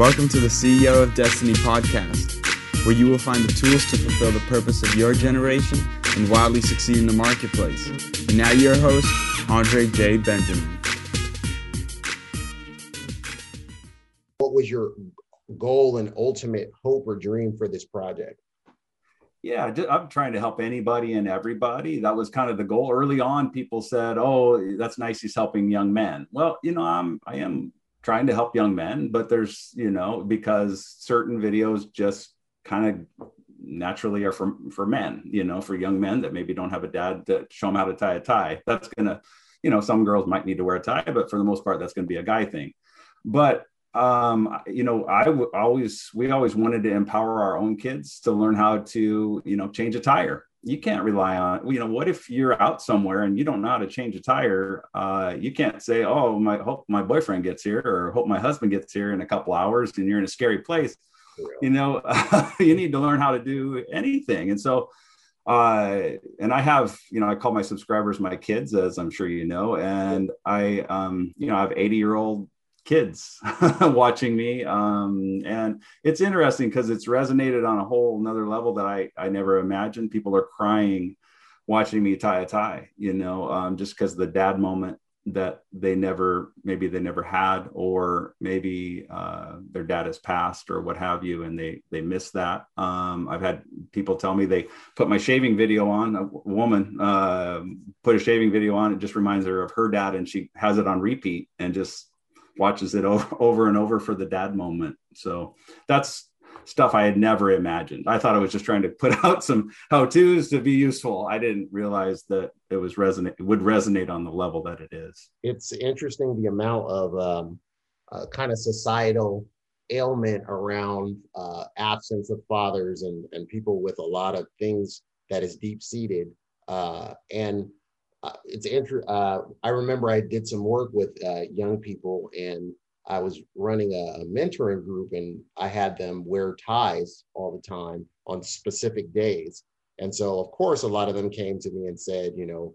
Welcome to the CEO of Destiny podcast, where you will find the tools to fulfill the purpose of your generation and wildly succeed in the marketplace. And now, your host, Andre J. Benjamin. What was your goal and ultimate hope or dream for this project? Yeah, I'm trying to help anybody and everybody. That was kind of the goal. Early on, people said, "Oh, eh, that's nice. He's helping young men." Well, you know, I'm I am trying to help young men, but there's you know because certain videos just kind of naturally are for for men. You know, for young men that maybe don't have a dad to show them how to tie a tie. That's gonna, you know, some girls might need to wear a tie, but for the most part, that's to be a guy thing. But um you know I w- always we always wanted to empower our own kids to learn how to you know change a tire. You can't rely on you know what if you're out somewhere and you don't know how to change a tire? Uh you can't say oh my hope my boyfriend gets here or hope my husband gets here in a couple hours and you're in a scary place. You know you need to learn how to do anything. And so uh and i have you know i call my subscribers my kids as i'm sure you know. And i um you know i have 80 year old kids watching me um, and it's interesting because it's resonated on a whole another level that i i never imagined. People are crying watching me tie a tie you know um, just because the dad moment that they never maybe they never had or maybe uh, their dad has passed or what have you and they they miss that. Um, i've had people tell me they put my shaving video on a woman uh, put a shaving video on. It just reminds her of her dad and she has it on repeat and just watches it over, over and over for the dad moment. So that's stuff I had never imagined. I thought I was just trying to put out some how tos to be useful. I didn't realize that it was resonate it would resonate on the level that it is. It's interesting the amount of um, uh, kind of societal ailment around uh, absence of fathers and and people with a lot of things that is deep seated. Uh, and uh, it's interesting. Uh, I remember I did some work with uh, young people, and I was running a, a, mentoring group, and I had them wear ties all the time on specific days. And so, of course, a lot of them came to me and said, you know,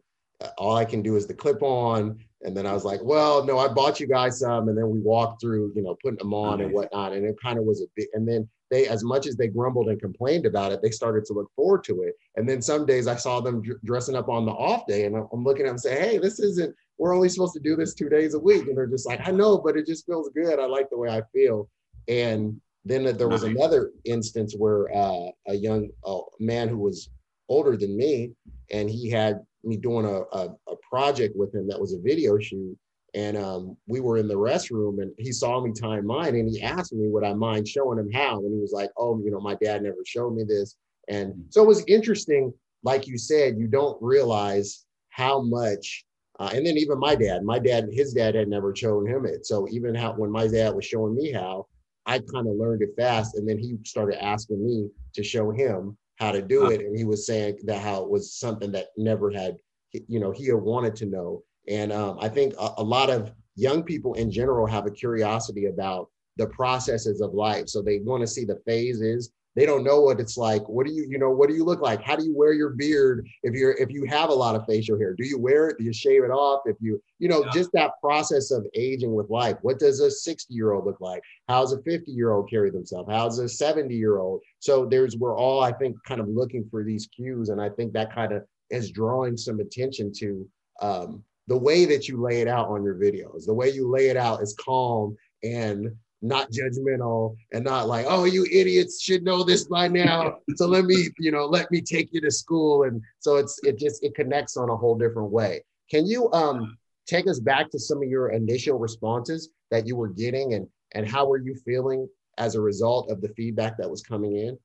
all I can do is the clip on. And then I was like, well, no, I bought you guys some. And then we walked through, you know, putting them on and whatnot. And it kind of was a big, and then they, as much as they grumbled and complained about it, they started to look forward to it. And then some days I saw them dressing up on the off day and I'm looking at them saying, hey, this isn't, we're only supposed to do this two days a week. And they're just like, I know, but it just feels good. I like the way I feel. And then there was another instance where uh, a young uh, man who was older than me, and he had me doing a, a, a project with him that was a video shoot. And um, we were in the restroom and he saw me tying mine and he asked me, would I mind showing him how? And he was like, oh, you know, my dad never showed me this. And mm. so it was interesting. Like you said, you don't realize how much. Uh, and then even my dad, my dad, his dad had never shown him it. So even how when my dad was showing me how, I kind of learned it fast. And then he started asking me to show him how to do it. And he was saying that how it was something that never had, you know, he had wanted to know. And um, I think a, a lot of young people in general have a curiosity about the processes of life. So they want to see the phases. They don't know what it's like. What do you you know what do you look like? How do you wear your beard if you're if you have a lot of facial hair? Do you wear it? Do you shave it off? If you you know yeah. just that process of aging with life. What does a 60 year old look like? How's a 50 year old carry themselves? How's a 70 year old so there's we're all i think kind of looking for these cues. And i think that kind of is drawing some attention to um, the way that you lay it out on your videos the way you lay it out is calm and not judgmental and not like, oh, you idiots should know this by now. so let me, you know, let me take you to school. And so it's it just it connects on a whole different way. Can you um take us back to some of your initial responses that you were getting and and how were you feeling as a result of the feedback that was coming in?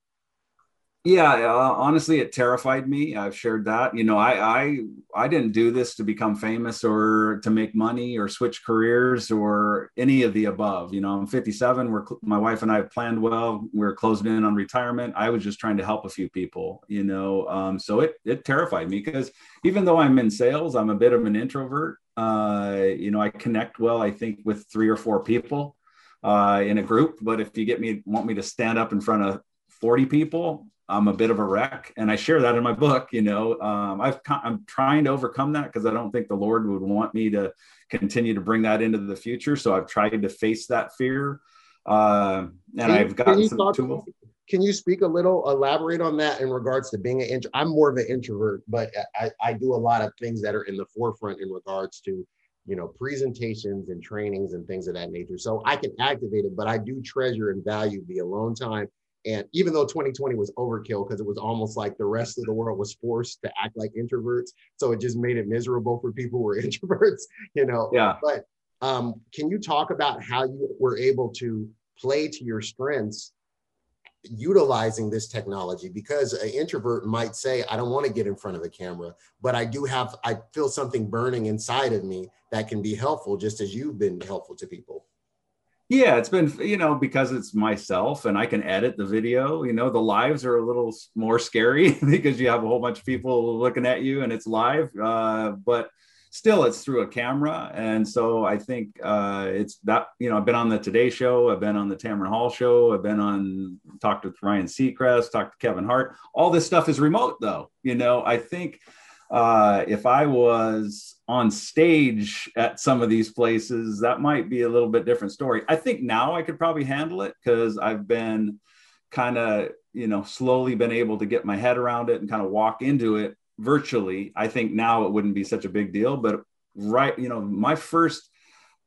Yeah uh, honestly it terrified me i've shared that you know I, I i didn't do this to become famous or to make money or switch careers or any of the above you know i'm 57 we're my wife and i have planned well we're closing in on retirement i was just trying to help a few people you know um, so it it terrified me because even though i'm in sales i'm a bit of an introvert uh, you know i connect well i think with three or four people uh, in a group but if you get me want me to stand up in front of 40 people I'm a bit of a wreck, and I share that in my book. You know, um, I've I'm trying to overcome that because I don't think the Lord would want me to continue to bring that into the future. So I've tried to face that fear, uh, and I've gotten some tools. Can you speak a little, elaborate on that in regards to being an introvert? I'm more of an introvert, but I, I do a lot of things that are in the forefront in regards to you know, presentations and trainings and things of that nature. So I can activate it, but I do treasure and value the alone time. And even though 2020 was overkill because it was almost like the rest of the world was forced to act like introverts, so it just made it miserable for people who were introverts, you know. Yeah. But um, can you talk about how you were able to play to your strengths utilizing this technology because an introvert might say i don't want to get in front of a camera but i do have i feel something burning inside of me that can be helpful just as you've been helpful to people yeah it's been you know because it's myself and i can edit the video you know the lives are a little more scary because you have a whole bunch of people looking at you and it's live uh, but still it's through a camera. And so i think uh, it's that you know i've been on the today show i've been on the tamron hall show i've been on talked with ryan seacrest talked to kevin hart. All this stuff is remote though you know i think uh, if i was on stage at some of these places that might be a little bit different story i think now i could probably handle it because i've been kind of you know slowly been able to get my head around it and kind of walk into it virtually, I think now it wouldn't be such a big deal. But right, you know, my first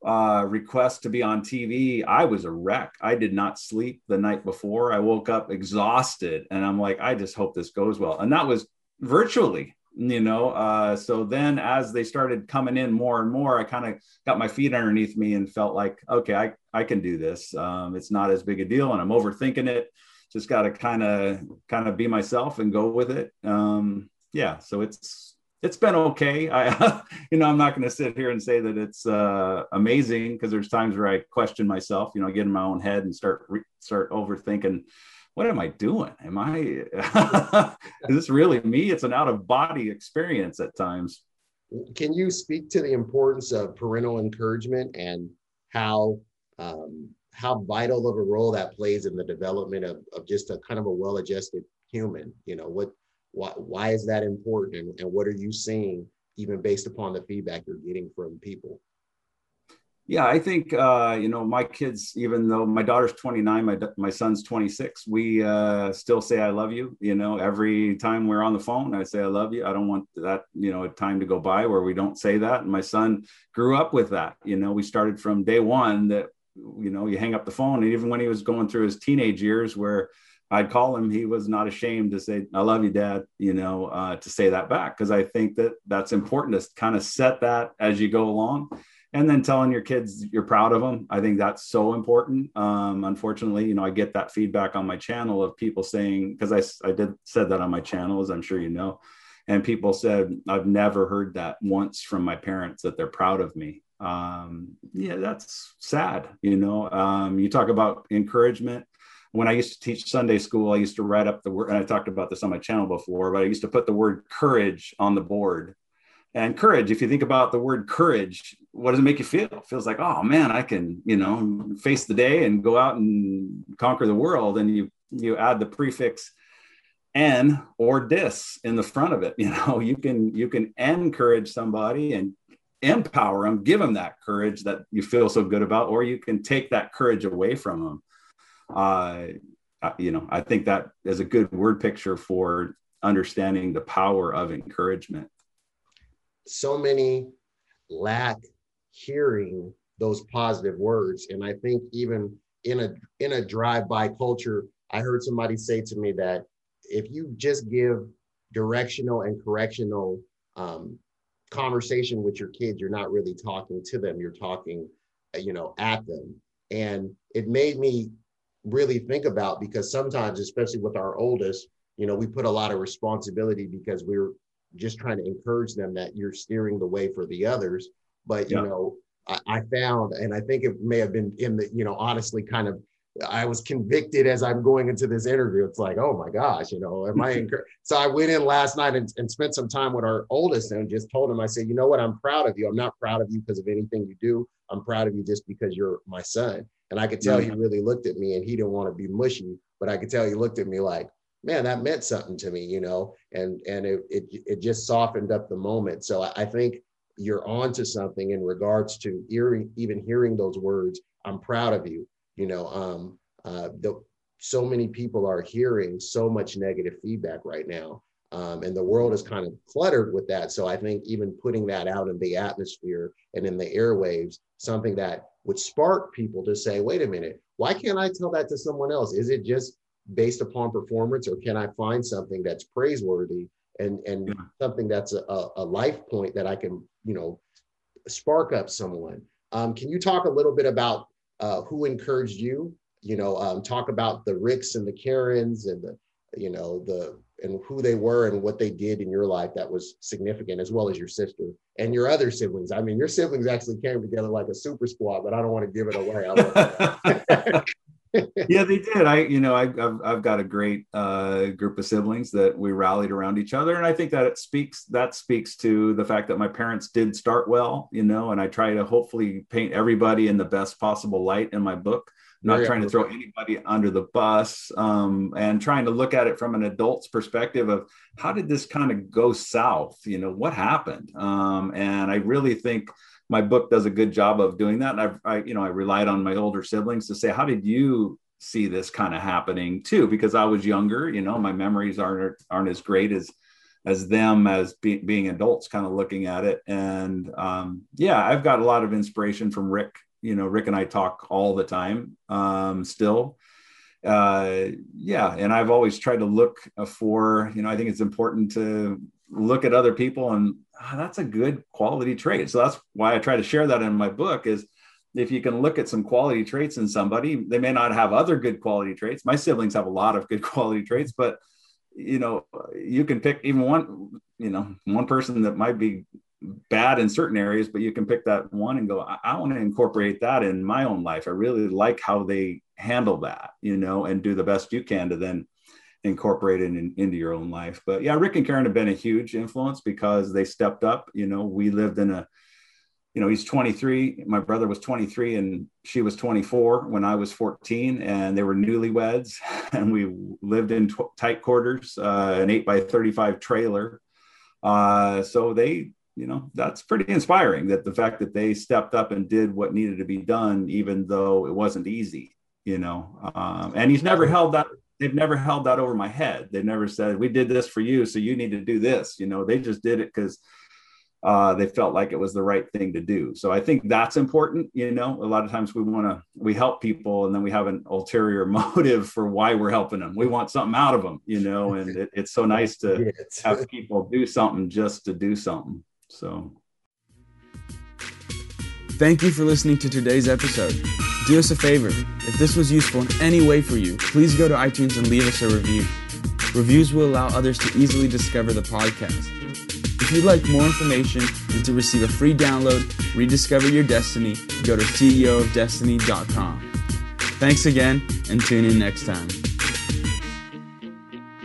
uh, request to be on TV, I was a wreck. I did not sleep the night before. I woke up exhausted, and I'm like, I just hope this goes well. And that was virtually, you know. Uh, so then, as they started coming in more and more, I kind of got my feet underneath me and felt like, okay, I I can do this. Um, it's not as big a deal, and I'm overthinking it. Just got to kind of kind of be myself and go with it. Um, yeah, so it's it's been okay. I you know I'm not going to sit here and say that it's uh, amazing because there's times where I question myself. You know, get in my own head and start re- start overthinking. What am I doing? Am I is this really me? It's an out of body experience at times. Can you speak to the importance of parental encouragement and how um, how vital of a role that plays in the development of, of just a kind of a well-adjusted human? You know, what why, why is that important? And, and what are you seeing, even based upon the feedback you're getting from people? Yeah, I think uh, you know my kids. Even though my daughter's 29, my my son's 26, we uh, still say "I love you." You know, every time we're on the phone, I say "I love you." I don't want that you know a time to go by where we don't say that. And my son grew up with that. You know, we started from day one that you know you hang up the phone, and even when he was going through his teenage years, where I'd call him. He was not ashamed to say, "I love you, Dad." You know, uh, to say that back because I think that that's important to kind of set that as you go along, and then telling your kids you're proud of them. I think that's so important. Um, unfortunately, you know, I get that feedback on my channel of people saying because I I did said that on my channel, as I'm sure you know, and people said I've never heard that once from my parents that they're proud of me. Um, yeah, that's sad. You know, um, you talk about encouragement when I used to teach Sunday school, I used to write up the word, and I talked about this on my channel before, but I used to put the word courage on the board. And courage, if you think about the word courage, what does it make you feel? It feels like, oh man, I can, you know, face the day and go out and conquer the world. And you you add the prefix "n" or "dis" in the front of it. You know, you can you can encourage somebody and empower them, give them that courage that you feel so good about, or you can take that courage away from them uh, you know, I think that is a good word picture for understanding the power of encouragement. So many lack hearing those positive words, and I think even in a in a drive-by culture, I heard somebody say to me that if you just give directional and correctional um, conversation with your kids, you're not really talking to them; you're talking, you know, at them. And it made me really think about because sometimes, especially with our oldest, you know, we put a lot of responsibility because we're just trying to encourage them that you're steering the way for the others. But, you yeah. know, I, I found, and I think it may have been in the, you know, honestly kind of I was convicted as I'm going into this interview. It's like, oh my gosh, you know, am I so I went in last night and, and spent some time with our oldest and just told him, I said, you know what, I'm proud of you. I'm not proud of you because of anything you do. I'm proud of you just because you're my son. And I could tell he really looked at me and he didn't want to be mushy, but I could tell he looked at me like, man, that meant something to me, you know, and and it it, it just softened up the moment. So I, I think you're onto something in regards to hearing even hearing those words. I'm proud of you. You know, um, uh, the, so many people are hearing so much negative feedback right now. Um, and the world is kind of cluttered with that. So I think even putting that out in the atmosphere and in the airwaves, something that would spark people to say, wait a minute, why can't I tell that to someone else? Is it just based upon performance or can I find something that's praiseworthy and, and yeah. something that's a, a life point that I can, you know, spark up someone? Um, can you talk a little bit about uh, who encouraged you? You know, um, talk about the Ricks and the Karens and the, you know, the and who they were and what they did in your life that was significant, as well as your sister and your other siblings. I mean, your siblings actually came together like a super squad, but I don't want to give it away. yeah, they did. I, you know, I, have I've got a great uh, group of siblings that we rallied around each other, and I think that it speaks that speaks to the fact that my parents did start well, you know, and I try to hopefully paint everybody in the best possible light in my book. not trying to throw anybody under the bus, um, and trying to look at it from an adult's perspective of how did this kind of go south? You know, what happened? Um, and I really think my book does a good job of doing that. And I've, I, you know, I relied on my older siblings to say, how did you see this kind of happening too? Because I was younger, you know, my memories aren't aren't as great as as them as be, being adults, kind of looking at it. And um, yeah, I've got a lot of inspiration from Rick. You know, Rick and I talk all the time um, still. Uh, yeah, and I've always tried to look for, you know, I think it's important to look at other people and oh, that's a good quality trait. So that's why I try to share that in my book is if you can look at some quality traits in somebody, they may not have other good quality traits. My siblings have a lot of good quality traits, but you know, you can pick even one, you know, one person that might be bad in certain areas, but you can pick that one and go, I, I want to incorporate that in my own life. I really like how they handle that, you know, and do the best you can to then incorporate it in, into your own life. But yeah, Rick and Karen have been a huge influence because they stepped up. You know, we lived in a, you know, he's 23. My brother was 23 and she was 24 when I was 14, and they were newlyweds. And we lived in tight quarters, uh, an eight by 35 trailer. Uh, so they, you know, that's pretty inspiring that the fact that they stepped up and did what needed to be done, even though it wasn't easy, you know. Um, and he's never held that they've never held that over my head. They never said, "We did this for you, so you need to do this." You know, they just did it because uh, they felt like it was the right thing to do. So I think that's important. You know, a lot of times we want to we help people, and then we have an ulterior motive for why we're helping them. We want something out of them. You know, and it, it's so nice to have people do something just to do something. So. Thank you for listening to today's episode. Do us a favor. If this was useful in any way for you, please go to iTunes and leave us a review. Reviews will allow others to easily discover the podcast. If you'd like more information and to receive a free download, rediscover your destiny, go to ceofdestiny.com. Thanks again and tune in next time.